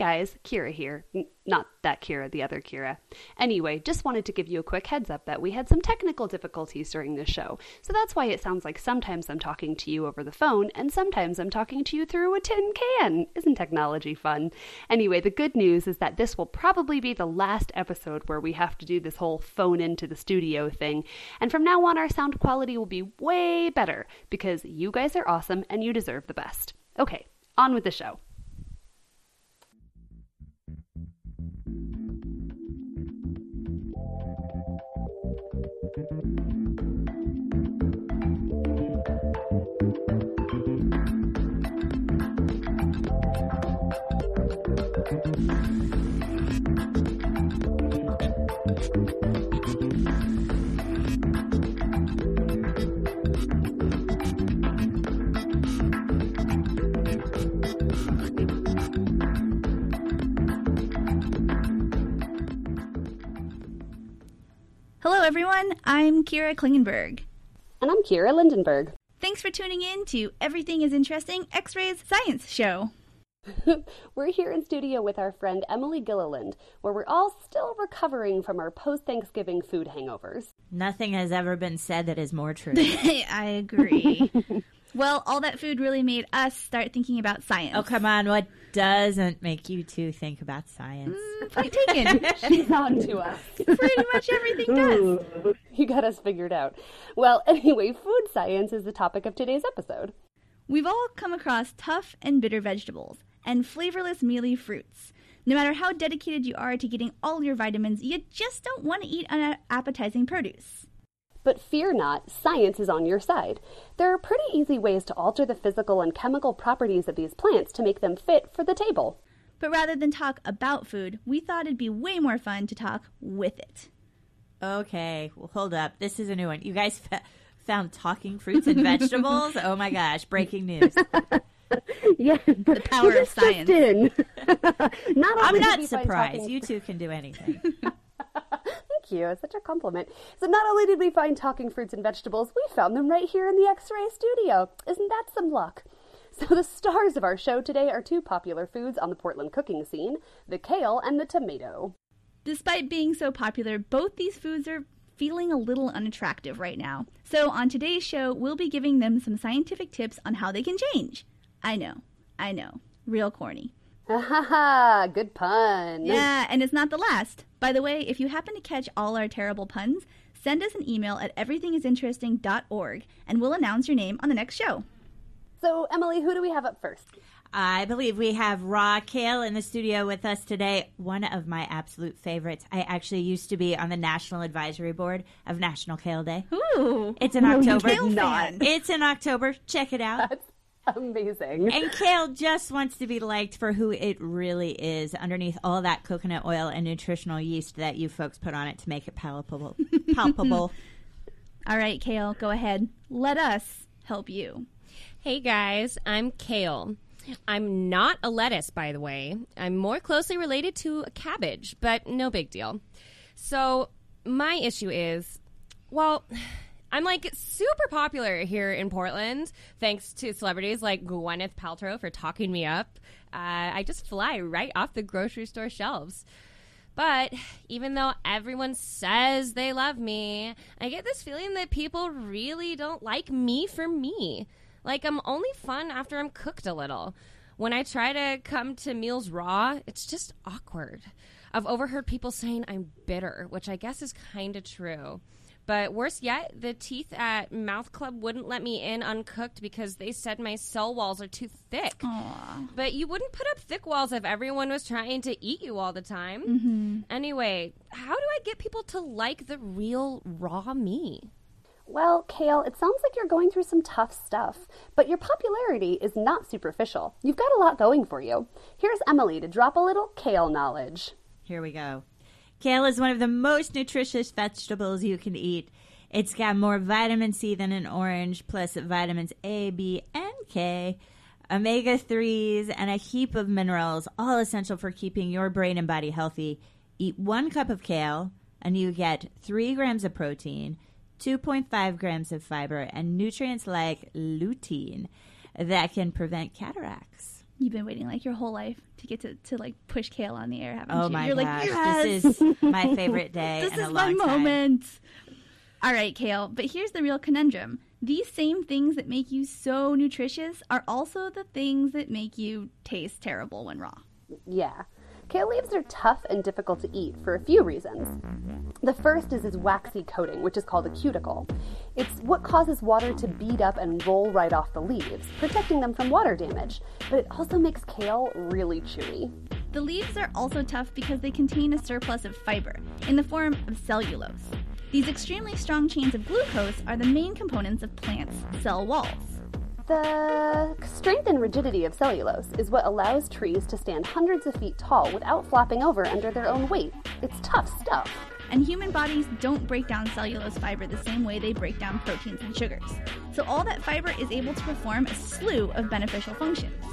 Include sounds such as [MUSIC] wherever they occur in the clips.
guys, Kira here. Not that Kira, the other Kira. Anyway, just wanted to give you a quick heads up that we had some technical difficulties during this show. So that's why it sounds like sometimes I'm talking to you over the phone and sometimes I'm talking to you through a tin can. Isn't technology fun? Anyway, the good news is that this will probably be the last episode where we have to do this whole phone into the studio thing. And from now on, our sound quality will be way better because you guys are awesome and you deserve the best. Okay, on with the show. Hello, everyone. I'm Kira Klingenberg. And I'm Kira Lindenberg. Thanks for tuning in to Everything is Interesting X Rays Science Show. [LAUGHS] we're here in studio with our friend Emily Gilliland, where we're all still recovering from our post Thanksgiving food hangovers. Nothing has ever been said that is more true. [LAUGHS] I agree. [LAUGHS] well, all that food really made us start thinking about science. oh, come on. What doesn't make you two think about science? Mm, point taken. [LAUGHS] She's on to us. Pretty much everything does. You got us figured out. Well, [LAUGHS] anyway, food science is the topic of today's episode. We've all come across tough and bitter vegetables and flavorless mealy fruits. No matter how dedicated you are to getting all your vitamins, you just don't want to eat unappetizing produce. But fear not, science is on your side. There are pretty easy ways to alter the physical and chemical properties of these plants to make them fit for the table. But rather than talk about food, we thought it'd be way more fun to talk with it. Okay, well, hold up. This is a new one. You guys f- [LAUGHS] found talking fruits and vegetables? oh my gosh, breaking news. [LAUGHS] yeah, the power of science. In. [LAUGHS] not I'm not surprised. You two can do anything. You. Such a compliment. So, not only did we find talking fruits and vegetables, we found them right here in the X ray studio. Isn't that some luck? [LAUGHS] So, the stars of our show today are two popular foods on the Portland cooking scene the kale and the tomato. Despite being so popular, both these foods are feeling a little unattractive right now. So, on today's show, we'll be giving them some scientific tips on how they can change. I know, I know, real corny. Ha ha ha, good pun. Yeah, and it's not the last. By the way, if you happen to catch all our terrible puns, send us an email at everythingisinteresting.org and we'll announce your name on the next show. So, Emily, who do we have up first? I believe we have Raw Kale in the studio with us today. One of my absolute favorites. I actually used to be on the National Advisory Board of National Kale Day. Ooh, it's in October. Not. It's in October. Check it out. That's [LAUGHS] amazing. And kale just wants to be liked for who it really is, underneath all that coconut oil and nutritional yeast that you folks put on it to make it palpable. [LAUGHS] palpable. all right, Kale, go ahead. Let us help you. Hey guys, I'm Kale. I'm not a lettuce, by the way. I'm more closely related to a cabbage, but no big deal. So, my issue is well, I'm like super popular here in Portland, thanks to celebrities like Gwyneth Paltrow for talking me up. Uh, I just fly right off the grocery store shelves. But even though everyone says they love me, I get this feeling that people really don't like me for me. Like I'm only fun after I'm cooked a little. When I try to come to meals raw, it's just awkward. I've overheard people saying I'm bitter, which I guess is kind of true. But worse yet, the teeth at Mouth Club wouldn't let me in uncooked because they said my cell walls are too thick. Aww. But you wouldn't put up thick walls if everyone was trying to eat you all the time. Mm-hmm. Anyway, how do I get people to like the real raw me? Well, Kale, it sounds like you're going through some tough stuff, but your popularity is not superficial. You've got a lot going for you. Here's Emily to drop a little kale knowledge. Here we go. Kale is one of the most nutritious vegetables you can eat. It's got more vitamin C than an orange, plus vitamins A, B, and K, omega 3s, and a heap of minerals, all essential for keeping your brain and body healthy. Eat one cup of kale, and you get three grams of protein 2.5 grams of fiber, and nutrients like lutein that can prevent cataracts. You've been waiting like your whole life to get to, to like push kale on the air, haven't Oh you? my You're gosh, like, yes, this is my [LAUGHS] favorite day this in a is my long time. moment. All right, Kale, but here's the real conundrum. These same things that make you so nutritious are also the things that make you taste terrible when raw. Yeah. Kale leaves are tough and difficult to eat for a few reasons. The first is its waxy coating, which is called a cuticle. It's what causes water to bead up and roll right off the leaves, protecting them from water damage. But it also makes kale really chewy. The leaves are also tough because they contain a surplus of fiber in the form of cellulose. These extremely strong chains of glucose are the main components of plants' cell walls. The strength and rigidity of cellulose is what allows trees to stand hundreds of feet tall without flopping over under their own weight. It's tough stuff. And human bodies don't break down cellulose fiber the same way they break down proteins and sugars. So all that fiber is able to perform a slew of beneficial functions.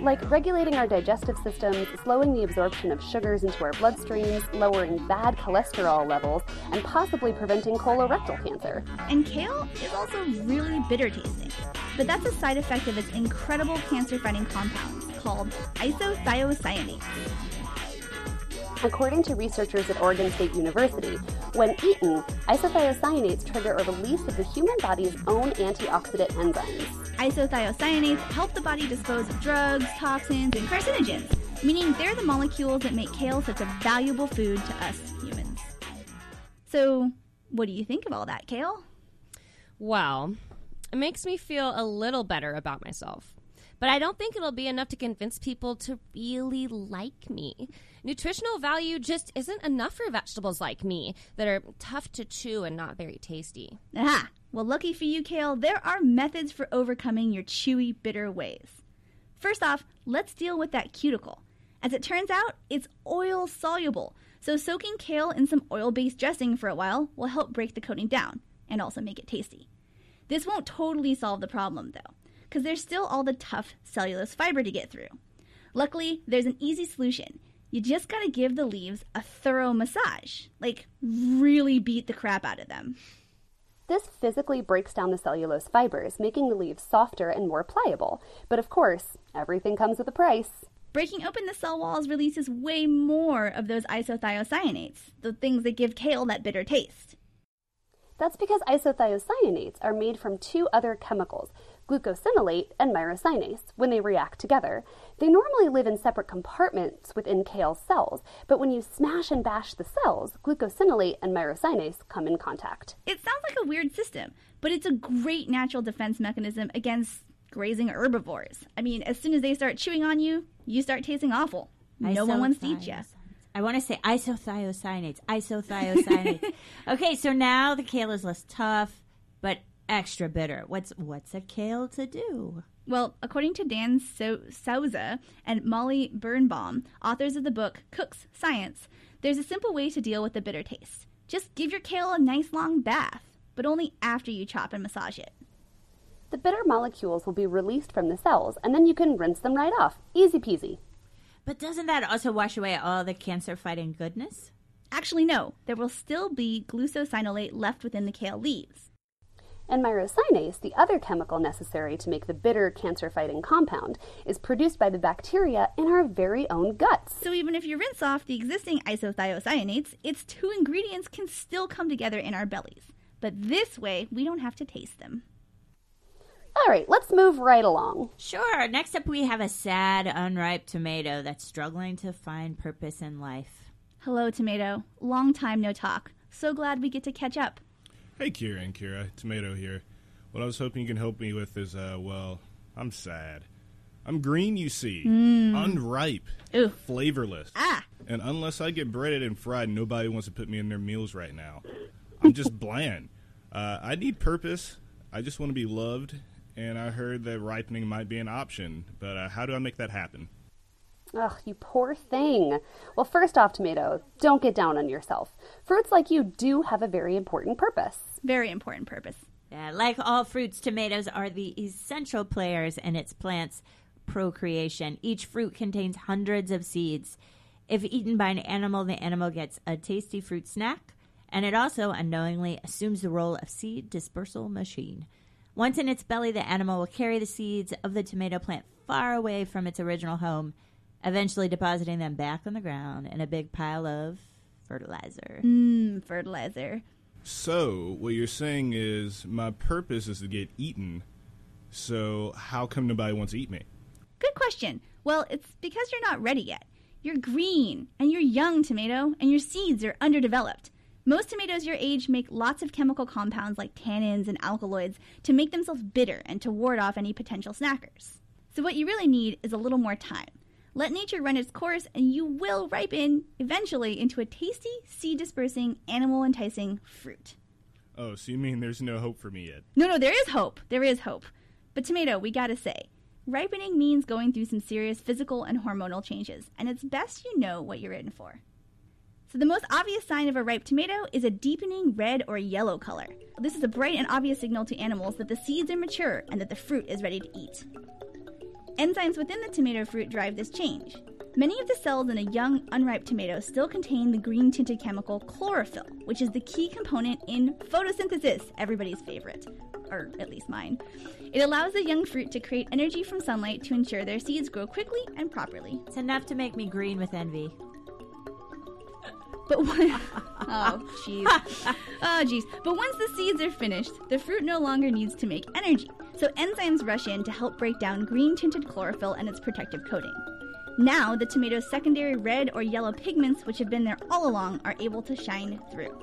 Like regulating our digestive systems, slowing the absorption of sugars into our bloodstreams, lowering bad cholesterol levels, and possibly preventing colorectal cancer. And kale is also really bitter tasting. But that's a side effect of its incredible cancer fighting compounds called isothiocyanates. According to researchers at Oregon State University, when eaten, isothiocyanates trigger a release of the human body's own antioxidant enzymes. Isothiocyanates help the body dispose of drugs, toxins, and carcinogens, meaning they're the molecules that make kale such a valuable food to us humans. So, what do you think of all that, Kale? Well, it makes me feel a little better about myself. But I don't think it'll be enough to convince people to really like me. Nutritional value just isn't enough for vegetables like me that are tough to chew and not very tasty. Aha! Well, lucky for you, Kale, there are methods for overcoming your chewy, bitter ways. First off, let's deal with that cuticle. As it turns out, it's oil soluble, so soaking kale in some oil based dressing for a while will help break the coating down and also make it tasty. This won't totally solve the problem, though, because there's still all the tough cellulose fiber to get through. Luckily, there's an easy solution. You just gotta give the leaves a thorough massage. Like, really beat the crap out of them. This physically breaks down the cellulose fibers, making the leaves softer and more pliable. But of course, everything comes with a price. Breaking open the cell walls releases way more of those isothiocyanates, the things that give kale that bitter taste. That's because isothiocyanates are made from two other chemicals, glucosinolate and myrosinase, when they react together. They normally live in separate compartments within kale cells, but when you smash and bash the cells, glucosinolate and myrosinase come in contact. It sounds like a weird system, but it's a great natural defense mechanism against grazing herbivores. I mean, as soon as they start chewing on you, you start tasting awful. No one wants to eat you. I want to say isothiocyanates. Isothiocyanates. [LAUGHS] okay, so now the kale is less tough, but extra bitter. What's what's a kale to do? Well, according to Dan so- Souza and Molly Birnbaum, authors of the book Cook's Science, there's a simple way to deal with the bitter taste. Just give your kale a nice long bath, but only after you chop and massage it. The bitter molecules will be released from the cells, and then you can rinse them right off. Easy peasy. But doesn't that also wash away all the cancer fighting goodness? Actually, no, there will still be glucosinolate left within the kale leaves. And myrosinase, the other chemical necessary to make the bitter cancer fighting compound, is produced by the bacteria in our very own guts. So even if you rinse off the existing isothiocyanates, its two ingredients can still come together in our bellies. But this way, we don't have to taste them. All right, let's move right along. Sure. Next up, we have a sad, unripe tomato that's struggling to find purpose in life. Hello, tomato. Long time no talk. So glad we get to catch up. Hey, Kira and Kira, Tomato here. What I was hoping you can help me with is, uh, well, I'm sad. I'm green, you see, unripe, Ooh. flavorless, Ah, and unless I get breaded and fried, nobody wants to put me in their meals right now. I'm just [LAUGHS] bland. Uh, I need purpose. I just want to be loved, and I heard that ripening might be an option. But uh, how do I make that happen? Ugh, you poor thing. Well, first off, tomato, don't get down on yourself. Fruits like you do have a very important purpose. very important purpose. Yeah, like all fruits, tomatoes are the essential players in its plant's procreation. Each fruit contains hundreds of seeds. If eaten by an animal, the animal gets a tasty fruit snack, and it also unknowingly assumes the role of seed dispersal machine. Once in its belly, the animal will carry the seeds of the tomato plant far away from its original home, eventually depositing them back on the ground in a big pile of fertilizer. Mmm, fertilizer. So, what you're saying is my purpose is to get eaten. So, how come nobody wants to eat me? Good question. Well, it's because you're not ready yet. You're green, and you're young, tomato, and your seeds are underdeveloped. Most tomatoes your age make lots of chemical compounds like tannins and alkaloids to make themselves bitter and to ward off any potential snackers. So, what you really need is a little more time. Let nature run its course, and you will ripen eventually into a tasty, seed dispersing, animal enticing fruit. Oh, so you mean there's no hope for me yet? No, no, there is hope. There is hope. But, tomato, we gotta say, ripening means going through some serious physical and hormonal changes, and it's best you know what you're in for. So, the most obvious sign of a ripe tomato is a deepening red or yellow color. This is a bright and obvious signal to animals that the seeds are mature and that the fruit is ready to eat. Enzymes within the tomato fruit drive this change. Many of the cells in a young, unripe tomato still contain the green tinted chemical chlorophyll, which is the key component in photosynthesis, everybody's favorite, or at least mine. It allows the young fruit to create energy from sunlight to ensure their seeds grow quickly and properly. It's enough to make me green with envy. But when, [LAUGHS] oh jeez, [LAUGHS] oh jeez. But once the seeds are finished, the fruit no longer needs to make energy. So enzymes rush in to help break down green tinted chlorophyll and its protective coating. Now, the tomato's secondary red or yellow pigments, which have been there all along, are able to shine through.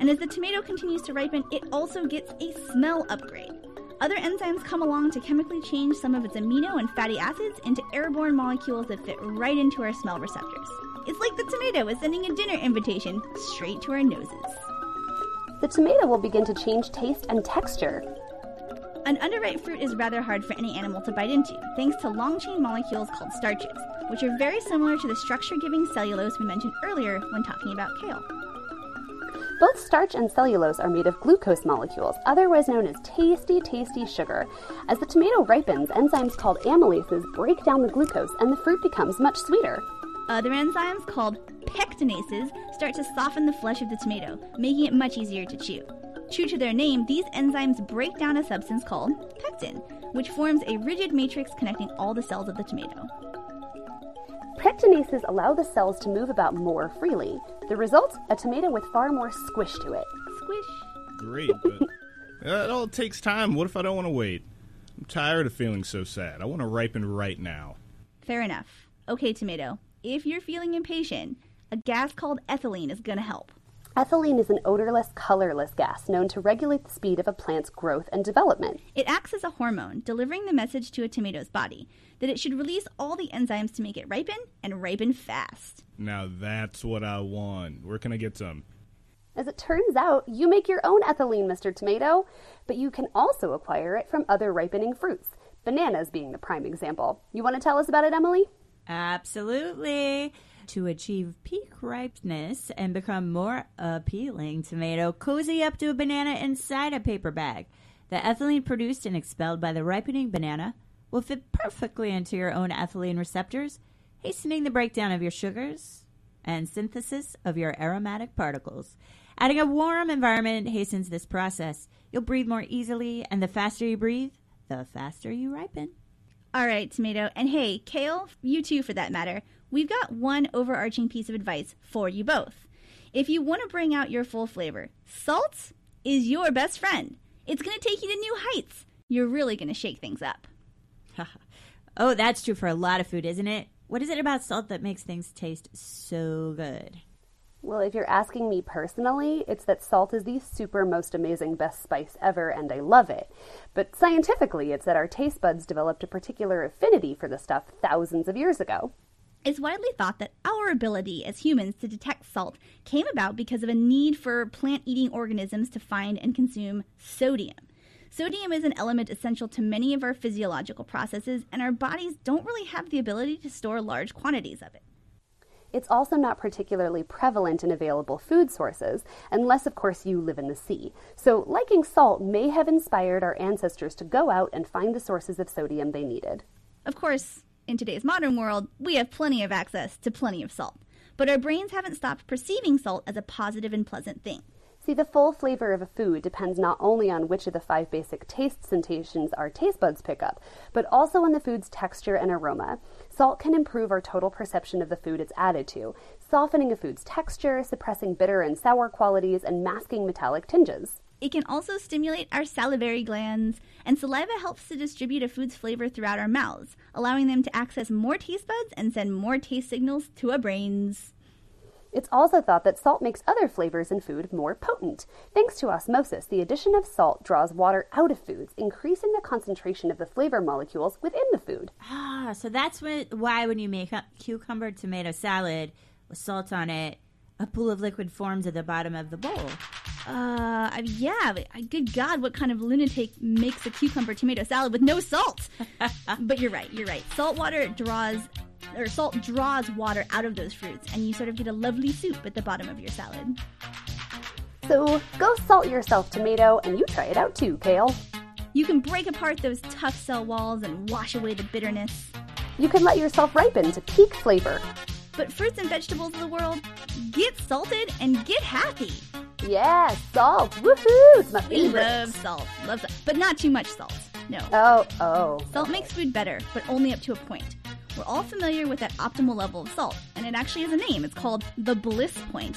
And as the tomato continues to ripen, it also gets a smell upgrade. Other enzymes come along to chemically change some of its amino and fatty acids into airborne molecules that fit right into our smell receptors. It's like the tomato is sending a dinner invitation straight to our noses. The tomato will begin to change taste and texture. An underripe fruit is rather hard for any animal to bite into, thanks to long chain molecules called starches, which are very similar to the structure giving cellulose we mentioned earlier when talking about kale. Both starch and cellulose are made of glucose molecules, otherwise known as tasty, tasty sugar. As the tomato ripens, enzymes called amylases break down the glucose and the fruit becomes much sweeter. Other enzymes called pectinases start to soften the flesh of the tomato, making it much easier to chew. True to their name, these enzymes break down a substance called pectin, which forms a rigid matrix connecting all the cells of the tomato. Pectinases allow the cells to move about more freely. The result? A tomato with far more squish to it. Squish. Great, but it all takes time. What if I don't want to wait? I'm tired of feeling so sad. I want to ripen right now. Fair enough. Okay, tomato. If you're feeling impatient, a gas called ethylene is going to help. Ethylene is an odorless, colorless gas known to regulate the speed of a plant's growth and development. It acts as a hormone, delivering the message to a tomato's body that it should release all the enzymes to make it ripen and ripen fast. Now that's what I want. Where can I get some? As it turns out, you make your own ethylene, Mr. Tomato, but you can also acquire it from other ripening fruits, bananas being the prime example. You want to tell us about it, Emily? Absolutely. To achieve peak ripeness and become more appealing, tomato cozy up to a banana inside a paper bag. The ethylene produced and expelled by the ripening banana will fit perfectly into your own ethylene receptors, hastening the breakdown of your sugars and synthesis of your aromatic particles. Adding a warm environment hastens this process. You'll breathe more easily, and the faster you breathe, the faster you ripen. All right, tomato. And hey, kale, you too for that matter. We've got one overarching piece of advice for you both. If you want to bring out your full flavor, salt is your best friend. It's going to take you to new heights. You're really going to shake things up. [LAUGHS] oh, that's true for a lot of food, isn't it? What is it about salt that makes things taste so good? Well, if you're asking me personally, it's that salt is the super most amazing best spice ever and I love it. But scientifically, it's that our taste buds developed a particular affinity for the stuff thousands of years ago. It's widely thought that our ability as humans to detect salt came about because of a need for plant eating organisms to find and consume sodium. Sodium is an element essential to many of our physiological processes, and our bodies don't really have the ability to store large quantities of it. It's also not particularly prevalent in available food sources, unless, of course, you live in the sea. So, liking salt may have inspired our ancestors to go out and find the sources of sodium they needed. Of course, in today's modern world, we have plenty of access to plenty of salt, but our brains haven't stopped perceiving salt as a positive and pleasant thing. See, the full flavor of a food depends not only on which of the five basic taste sensations our taste buds pick up, but also on the food's texture and aroma. Salt can improve our total perception of the food it's added to, softening a food's texture, suppressing bitter and sour qualities, and masking metallic tinges. It can also stimulate our salivary glands, and saliva helps to distribute a food's flavor throughout our mouths, allowing them to access more taste buds and send more taste signals to our brains. It's also thought that salt makes other flavors in food more potent. Thanks to osmosis, the addition of salt draws water out of foods, increasing the concentration of the flavor molecules within the food. Ah, so that's when, why when you make a cucumber tomato salad with salt on it, a pool of liquid forms at the bottom of the bowl. Uh, I- yeah, but, uh, good God, what kind of lunatic makes a cucumber tomato salad with no salt? [LAUGHS] but you're right, you're right. Salt water draws, or salt draws water out of those fruits, and you sort of get a lovely soup at the bottom of your salad. So go salt yourself tomato and you try it out too, Kale. You can break apart those tough cell walls and wash away the bitterness. You can let yourself ripen to peak flavor. But fruits and vegetables of the world, get salted and get happy. Yeah, salt. Woohoo! It's my We favorite. love salt, love salt, but not too much salt. No. Oh, oh. Salt makes food better, but only up to a point. We're all familiar with that optimal level of salt, and it actually has a name. It's called the bliss point.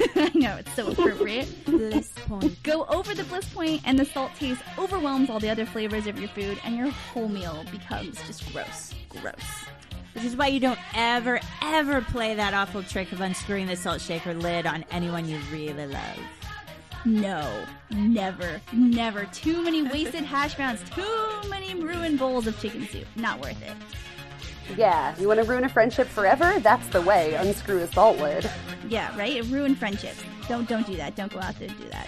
[LAUGHS] I know, it's so appropriate. [LAUGHS] Bliss point. Go over the bliss point, and the salt taste overwhelms all the other flavors of your food, and your whole meal becomes just gross. Gross. Which is why you don't ever, ever play that awful trick of unscrewing the salt shaker lid on anyone you really love. No, never, never. Too many wasted hash browns, too many ruined bowls of chicken soup. Not worth it. Yeah, you want to ruin a friendship forever? That's the way. Unscrew a salt lid. Yeah, right? It ruined friendships. Don't don't do that. Don't go out there and do that.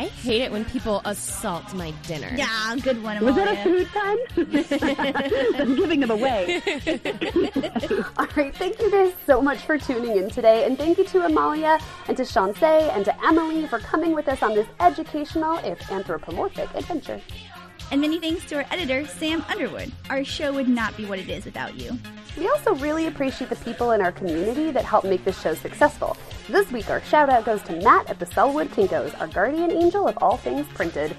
I hate it when people assault my dinner. Yeah, good one, Was Amalia. that a food time? [LAUGHS] I'm giving them away. [LAUGHS] All right, thank you guys so much for tuning in today, and thank you to Amalia and to Shansei and to Emily for coming with us on this educational, if anthropomorphic, adventure. And many thanks to our editor, Sam Underwood. Our show would not be what it is without you. We also really appreciate the people in our community that help make this show successful. This week, our shout out goes to Matt at the Sellwood Kinko's, our guardian angel of all things printed.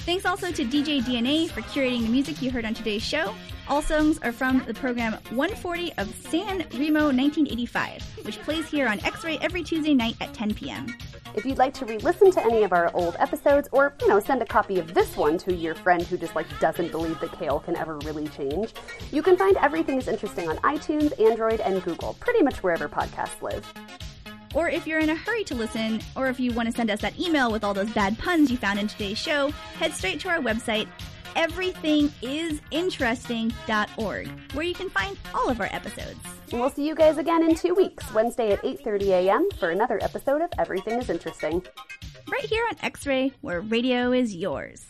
Thanks also to DJ DNA for curating the music you heard on today's show. All songs are from the program 140 of San Remo 1985, which plays here on X Ray every Tuesday night at 10 p.m. If you'd like to re-listen to any of our old episodes, or you know, send a copy of this one to your friend who just like doesn't believe that kale can ever really change, you can find everything is interesting on iTunes, Android, and Google, pretty much wherever podcasts live. Or if you're in a hurry to listen, or if you want to send us that email with all those bad puns you found in today's show, head straight to our website, everythingisinteresting.org, where you can find all of our episodes. And we'll see you guys again in two weeks, Wednesday at 8:30 a.m. for another episode of Everything is Interesting. Right here on X Ray, where radio is yours.